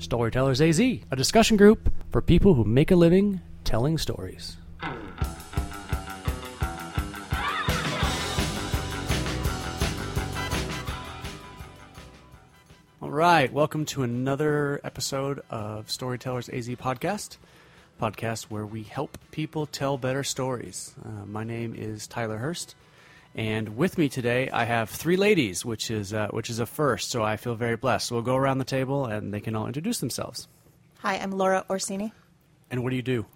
Storytellers AZ, a discussion group for people who make a living telling stories. All right, welcome to another episode of Storytellers AZ podcast, podcast where we help people tell better stories. Uh, my name is Tyler Hurst, and with me today I have three ladies, which is uh, which is a first. So I feel very blessed. So we'll go around the table and they can all introduce themselves. Hi, I'm Laura Orsini. And what do you do?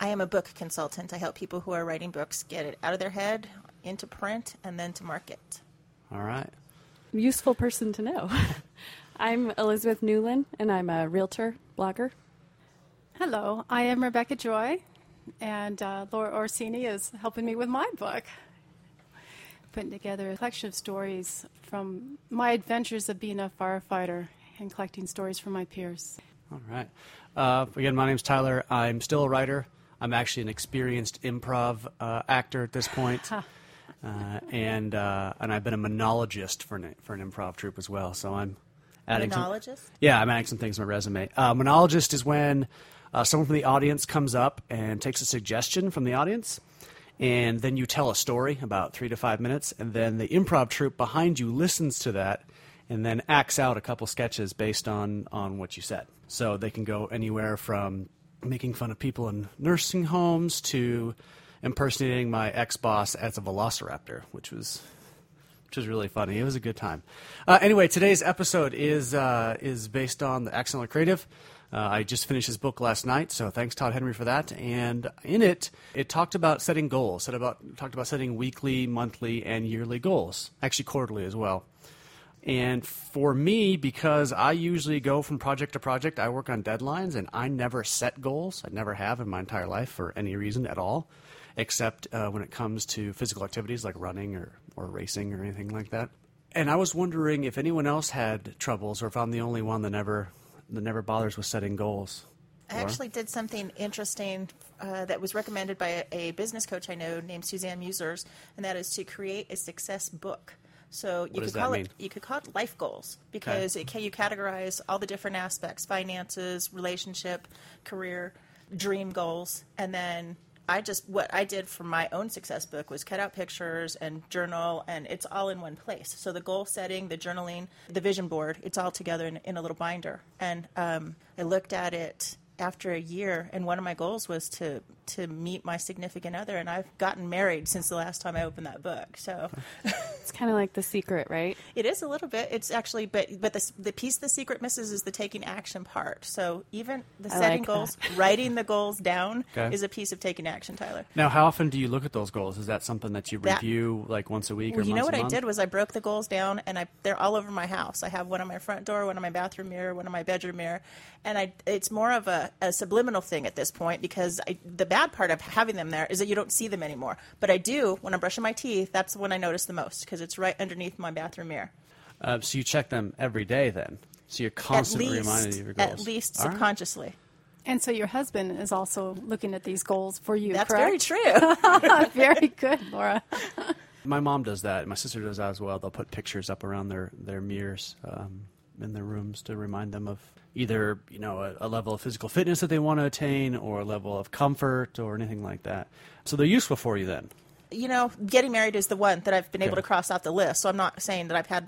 I am a book consultant. I help people who are writing books get it out of their head, into print, and then to market. All right. useful person to know. I'm Elizabeth Newland, and I'm a realtor blogger. Hello, I am Rebecca Joy, and uh, Laura Orsini is helping me with my book. Putting together a collection of stories from my adventures of being a firefighter and collecting stories from my peers. All right. Uh, again, my name's Tyler. I'm still a writer. I'm actually an experienced improv uh, actor at this point. uh, and uh, and I've been a monologist for an, for an improv troupe as well. So I'm adding some- Monologist? yeah, I'm adding some things to my resume. Uh, monologist is when uh, someone from the audience comes up and takes a suggestion from the audience, and then you tell a story about three to five minutes, and then the improv troupe behind you listens to that and then acts out a couple sketches based on on what you said. So they can go anywhere from making fun of people in nursing homes to impersonating my ex boss as a velociraptor, which was which was really funny. It was a good time. Uh, anyway, today's episode is uh, is based on the Accidental Creative. Uh, I just finished his book last night, so thanks Todd Henry for that. And in it, it talked about setting goals. Said about talked about setting weekly, monthly, and yearly goals. Actually, quarterly as well. And for me, because I usually go from project to project, I work on deadlines and I never set goals. I never have in my entire life for any reason at all, except uh, when it comes to physical activities like running or, or racing or anything like that. And I was wondering if anyone else had troubles or if I'm the only one that never, that never bothers with setting goals. I Laura? actually did something interesting uh, that was recommended by a, a business coach I know named Suzanne Musers, and that is to create a success book. So you does could call mean? it you could call it life goals because it can you categorize all the different aspects: finances, relationship, career, dream goals, and then I just what I did for my own success book was cut out pictures and journal, and it's all in one place. So the goal setting, the journaling, the vision board, it's all together in, in a little binder. And um, I looked at it after a year, and one of my goals was to to meet my significant other, and I've gotten married since the last time I opened that book. So It's kind of like the secret, right? it is a little bit. It's actually, but but the the piece the secret misses is the taking action part. So even the I setting like goals, writing the goals down Okay. is a piece of taking action, Tyler. Now, how often do you look at those goals? Is that something that you That- review like once a week or Well, you know what I did was I broke the goals down, and I they're all over my house. I have one on my front door, one on my bathroom mirror, one on my bedroom mirror, and I it's more of a, a subliminal thing at this point because I, the bad part of having them there is that you don't see them anymore. But I do when I'm brushing my teeth. That's when I notice the most because it's right underneath my bathroom mirror. Uh, so you check them every day then? So you're constantly at least, reminded of your goals? at least All right. subconsciously. And so your husband is also looking at these goals for you, That's very true. very good, Laura. My mom does that. My sister does that as well. They'll put pictures up around their their mirrors um, in their rooms to remind them of either you know a, a level of physical fitness that they want to attain, or a level of comfort, or anything like that. So they're useful for you then. you know, getting married is the one that I've been able to cross off the list. So I'm not saying that I've had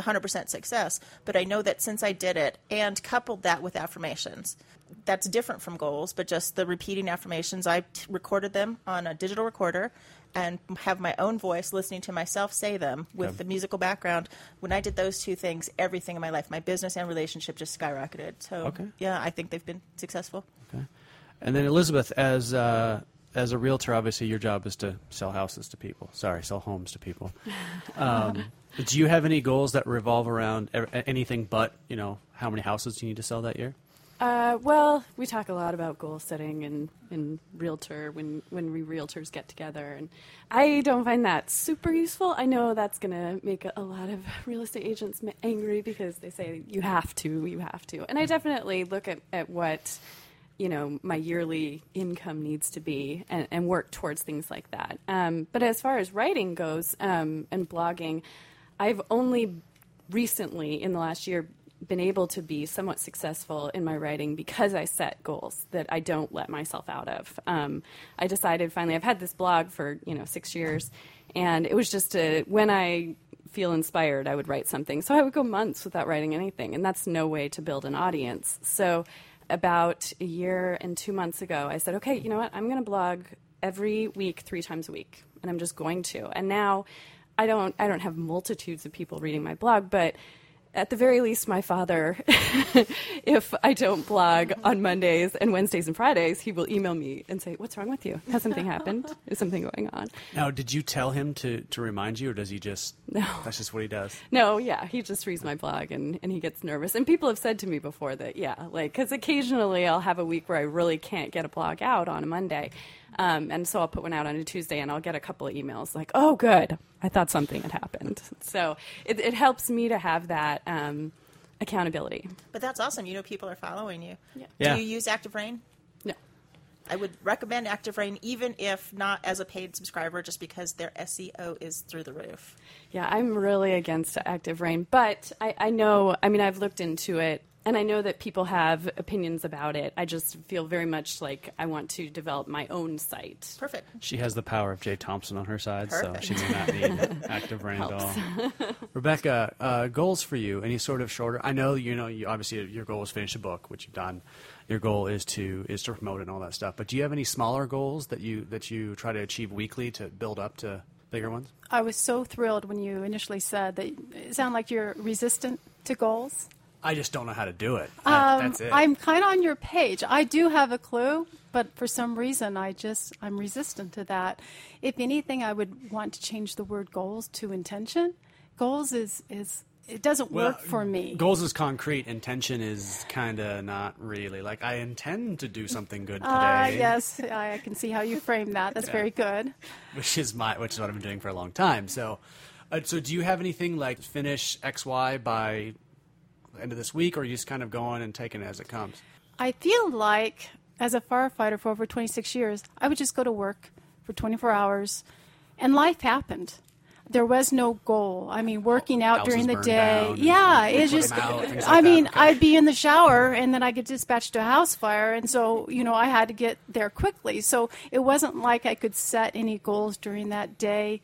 100% success, but I know that since I did it and coupled that with affirmations, that's different from goals, but just the repeating affirmations, I t- recorded them on a digital recorder and have my own voice listening to myself say them with Okay. the musical background. When I did those two things, everything in my life, my business and relationship just skyrocketed. So, Okay. yeah, I think they've been successful. Okay. And then Elizabeth, as uh, as a realtor, obviously your job is to sell houses to people. Sorry, sell homes to people. Um, do you have any goals that revolve around anything but you know how many houses you need to sell that year? Uh, well, we talk a lot about goal setting and, and realtor when, when we realtors get together. And I don't find that super useful. I know that's going to make a, a lot of real estate agents angry because they say, you have to, you have to. And I definitely look at, at what, you know, my yearly income needs to be and, and work towards things like that. Um, but as far as writing goes um, and blogging, I've only recently in the last year been able to be somewhat successful in my writing because I set goals that I don't let myself out of. Um, I decided finally, I've had this blog for you know six years, and it was just a, when I feel inspired, I would write something. So I would go months without writing anything, and that's no way to build an audience. So about a year and two months ago, I said, okay, you know what? I'm going to blog every week, three times a week, and I'm just going to. And now, I don't, I don't have multitudes of people reading my blog, but at the very least, my father, if I don't blog on Mondays and Wednesdays and Fridays, he will email me and say, "What's wrong with you? Has something happened? Is something going on?" Now, did you tell him to, to remind you, or does he just? No. That's just what he does. No, yeah, he just reads my blog and, and he gets nervous. And people have said to me before that, yeah, like, because occasionally I'll have a week where I really can't get a blog out on a Monday. Um, and so I'll put one out on a Tuesday and I'll get a couple of emails like, oh, good, I thought something had happened. So it, it helps me to have that um, accountability. But that's awesome. You know, people are following you. Yeah. Yeah. Do you use Active Rain? No. I would recommend Active Rain, even if not as a paid subscriber, just because their SEO is through the roof. Yeah, I'm really against Active Rain, but I, I know, I mean, I've looked into it and I know that people have opinions about it. I just feel very much like I want to develop my own site. Perfect. She has the power of Jay Thompson on her side, Perfect. so she may not need active rain at all. Rebecca, uh, goals for you? Any sort of shorter? I know you know. You, obviously, your goal is finish a book, which you've done. Your goal is to is to promote and all that stuff. But do you have any smaller goals that you that you try to achieve weekly to build up to bigger ones? I was so thrilled when you initially said that it sounded like you're resistant to goals. I just don't know how to do it. That- Um, that's it. I'm kind of on your page. I do have a clue, but for some reason, I just I'm resistant to that. If anything, I would want to change the word goals to intention. Goals is is it doesn't Well, work for me. Goals is concrete. Intention is kind of not really. Like I intend to do something good today. Ah, yes, I I can see how you frame that. That's very good. which is my which is what I've been doing for a long time. So, uh, so do you have anything like finish X Y by the end of this week, or are you just kind of going and taking it as it comes? I feel like as a firefighter for over 26 years, I would just go to work for 24 hours, and life happened. There was no goal. I mean, working out Houses during the day. yeah, it's just. out, things I mean. Okay. I'd be in the shower and then I get dispatched to a house fire, and so you know I had to get there quickly. So it wasn't like I could set any goals during that day.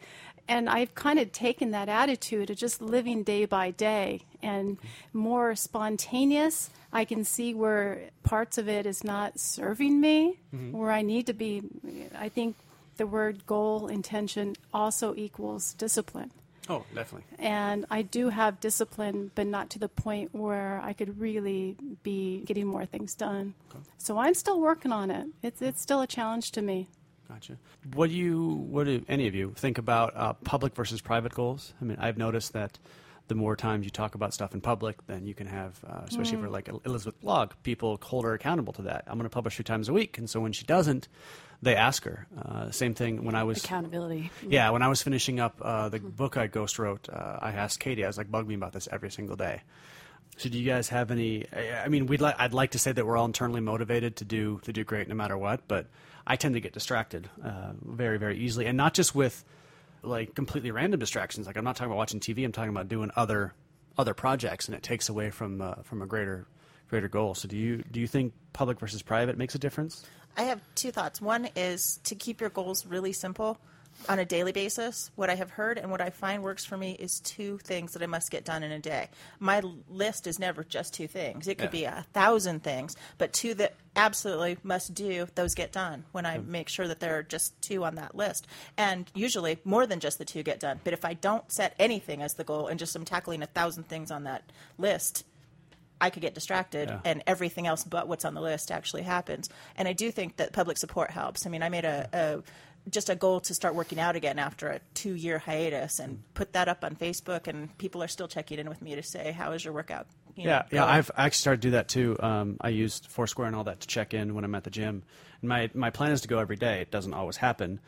And I've kind of taken that attitude of just living day by day and more spontaneous. I can see where parts of it is not serving me, where I need to be. I think the word goal intention also equals discipline. Oh, definitely. And I do have discipline, but not to the point where I could really be getting more things done. So I'm still working on it. It's, it's still a challenge to me. Gotcha. What do you, what do any of you think about uh, public versus private goals? I mean, I've noticed that the more times you talk about stuff in public, then you can have, uh, especially for like Elizabeth Blog, people hold her accountable to that. I'm going to publish three times a week, and so when she doesn't, they ask her. Uh, same thing when I was Accountability. Yeah, when I was finishing up uh, the book I ghost wrote, uh, I asked Katie. I was like, "Bug me about this every single day." So, do you guys have any? I I mean, we'd like. I'd like to say that we're all internally motivated to do to do great no matter what, but I tend to get distracted uh, very, very easily, and not just with like completely random distractions. Like I'm not talking about watching TV. I'm talking about doing other other projects, and it takes away from uh, from a greater greater goal. So, do you do you think public versus private makes a difference? I have two thoughts. One is to keep your goals really simple on a daily basis. What I have heard and what I find works for me is two things that I must get done in a day. My list is never just two things. It could Yeah. be a thousand things, but two that absolutely must do, those get done when I mm. make sure that there are just two on that list. And usually more than just the two get done. But if I don't set anything as the goal and just I'm tackling a thousand things on that list, I could get distracted Yeah. and everything else but what's on the list actually happens. And I do think that public support helps. I mean, I made a, a just a goal to start working out again after a two year hiatus and put that up on Facebook, and people are still checking in with me to say, "How is your workout?" You know, Yeah, yeah, going?" I've actually started to do that too. Um, I used Foursquare and all that to check in when I'm at the gym. And my my plan is to go every day. It doesn't always happen,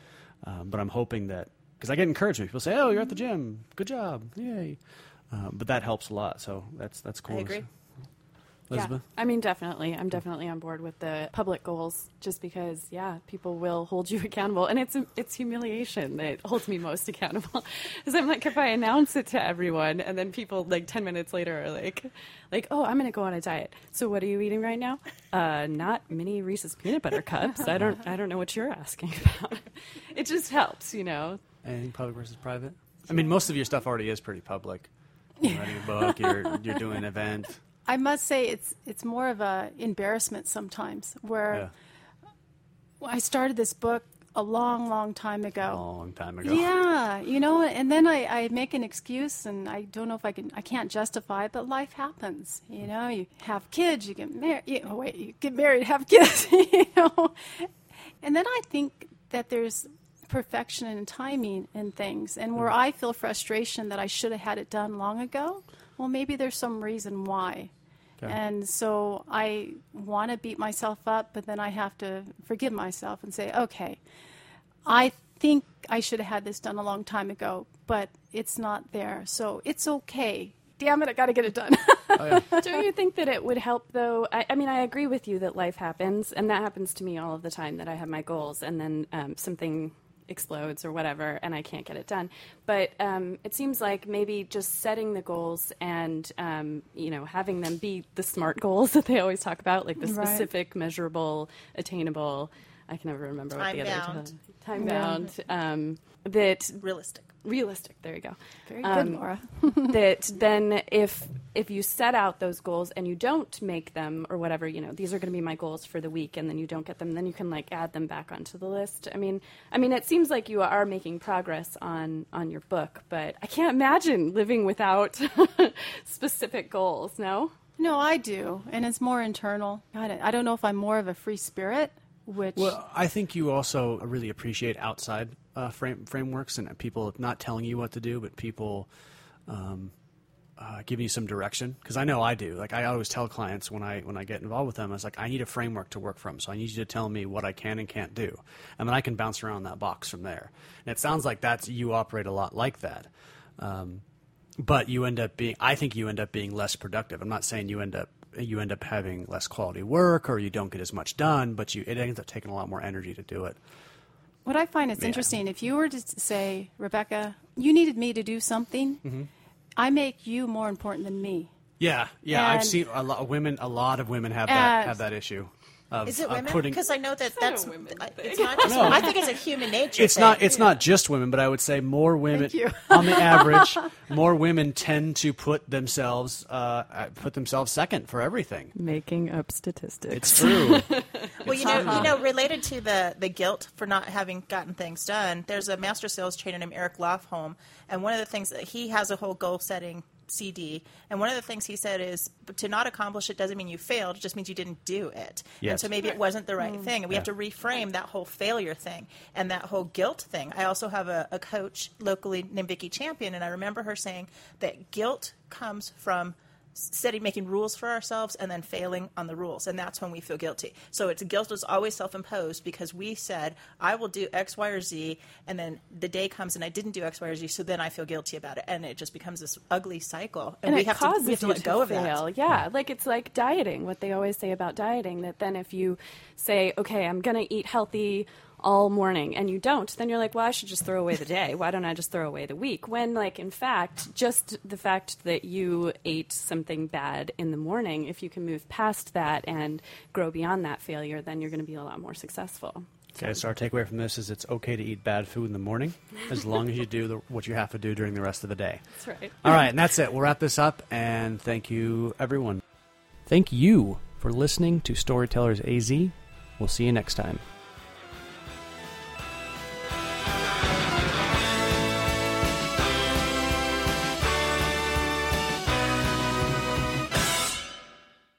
um, but I'm hoping that because I get encouragement. People say, "Oh, you're at the gym. Good job, yay!" Uh, but that helps a lot. So that's that's cool. I agree. Elizabeth? Yeah, I mean, definitely. I'm definitely on board with the public goals, just because, yeah, people will hold you accountable, and it's it's humiliation that holds me most accountable. Because I'm like, if I announce it to everyone, and then people like ten minutes later are like, like, oh, I'm going to go on a diet. So what are you eating right now? Uh, not mini Reese's peanut butter cups. I don't I don't know what you're asking about. it just helps, you know. Anything public versus private? I mean, most of your stuff already is pretty public. You're writing a book. You're you're doing an event. I must say it's it's more of a embarrassment sometimes where Yeah, I started this book a long, long time a ago. long time ago. Yeah, you know, and then I, I make an excuse, and I don't know if I can, I can't justify it, but life happens. You know, you have kids, you get married. You, oh wait, you get married, have kids. You know, and then I think that there's perfection and timing in things, and where hmm. I feel frustration that I should have had it done long ago. Well, maybe there's some reason why. Okay. And so I want to beat myself up, but then I have to forgive myself and say, okay, I think I should have had this done a long time ago, but it's not there. So it's okay. Damn it, I got to get it done. Don't you think that it would help, though? I, I mean, I agree with you that life happens, and that happens to me all of the time. That I have my goals, and then um, something explodes or whatever, and I can't get it done. But um, it seems like maybe just setting the goals and um, you know having them be the SMART goals that they always talk about, like the Right. specific, measurable, attainable. I can never remember what the other Time-bound. time bound. Um, that Realistic. Realistic. There you go Very good, Um, Laura. that then if if you set out those goals and you don't make them or whatever you know these are going to be my goals for the week and then you don't get them then you can like add them back onto the list i mean i mean it seems like you are making progress on on your book but i can't imagine living without specific goals no No, I do, and it's more internal. God, I don't know if I'm more of a free spirit, which Well, I think you also really appreciate outside uh, frame, frameworks and people not telling you what to do, but people um, uh, giving you some direction. Because I know I do. Like I always tell clients when I when I get involved with them, I was like, I need a framework to work from. So I need you to tell me what I can and can't do, and then I can bounce around that box from there. And it sounds like that's you operate a lot like that. Um, but you end up being i think you end up being less productive i'm not saying you end up you end up having less quality work or you don't get as much done but you it ends up taking a lot more energy to do it what I find it's Yeah. interesting. If you were to say, Rebecca, you needed me to do something, Mm-hmm. I make you more important than me. yeah yeah i've seen a lot of women a lot of women have that And- have that issue of, Is it of women? putting Because I know that not that's a women I- it's not just. I think it's a human nature. it's thing. not it's not just women but i would say more women on the average more women tend to put themselves uh, uh, put themselves second for everything making up statistics it's true Well, you know, you know, related to the the guilt for not having gotten things done. There's a master sales trainer named Eric Lofholm, and one of the things that he has a whole goal setting CD, and one of the things he said is to not accomplish it doesn't mean you failed; it just means you didn't do it. And so maybe it wasn't the right hmm. thing, and we have to reframe that whole failure thing and that whole guilt thing. I also have a, a coach locally named Vicky Champion, and I remember her saying that guilt comes from setting making rules for ourselves and then failing on the rules and that's when we feel guilty so it's guilt is always self-imposed because we said i will do x y or z and then the day comes and i didn't do x y or z so then i feel guilty about it and it just becomes this ugly cycle and, and we have to we have to let go of fail. that Yeah, like it's like dieting. What they always say about dieting that then if you say, "Okay, I'm going to eat healthy all morning," and you don't, then you're like, "Well, I should just throw away the day. Why don't I just throw away the week?" When like in fact, just the fact that you ate something bad in the morning, if you can move past that and grow beyond that failure, then you're going to be a lot more successful. Okay, so our takeaway from this is it's okay to eat bad food in the morning as long as you do the, what you have to do during the rest of the day. That's right. All right, and that's it. We'll wrap this up, and thank you, everyone. Thank you for listening to Storytellers AZ. We'll see you next time.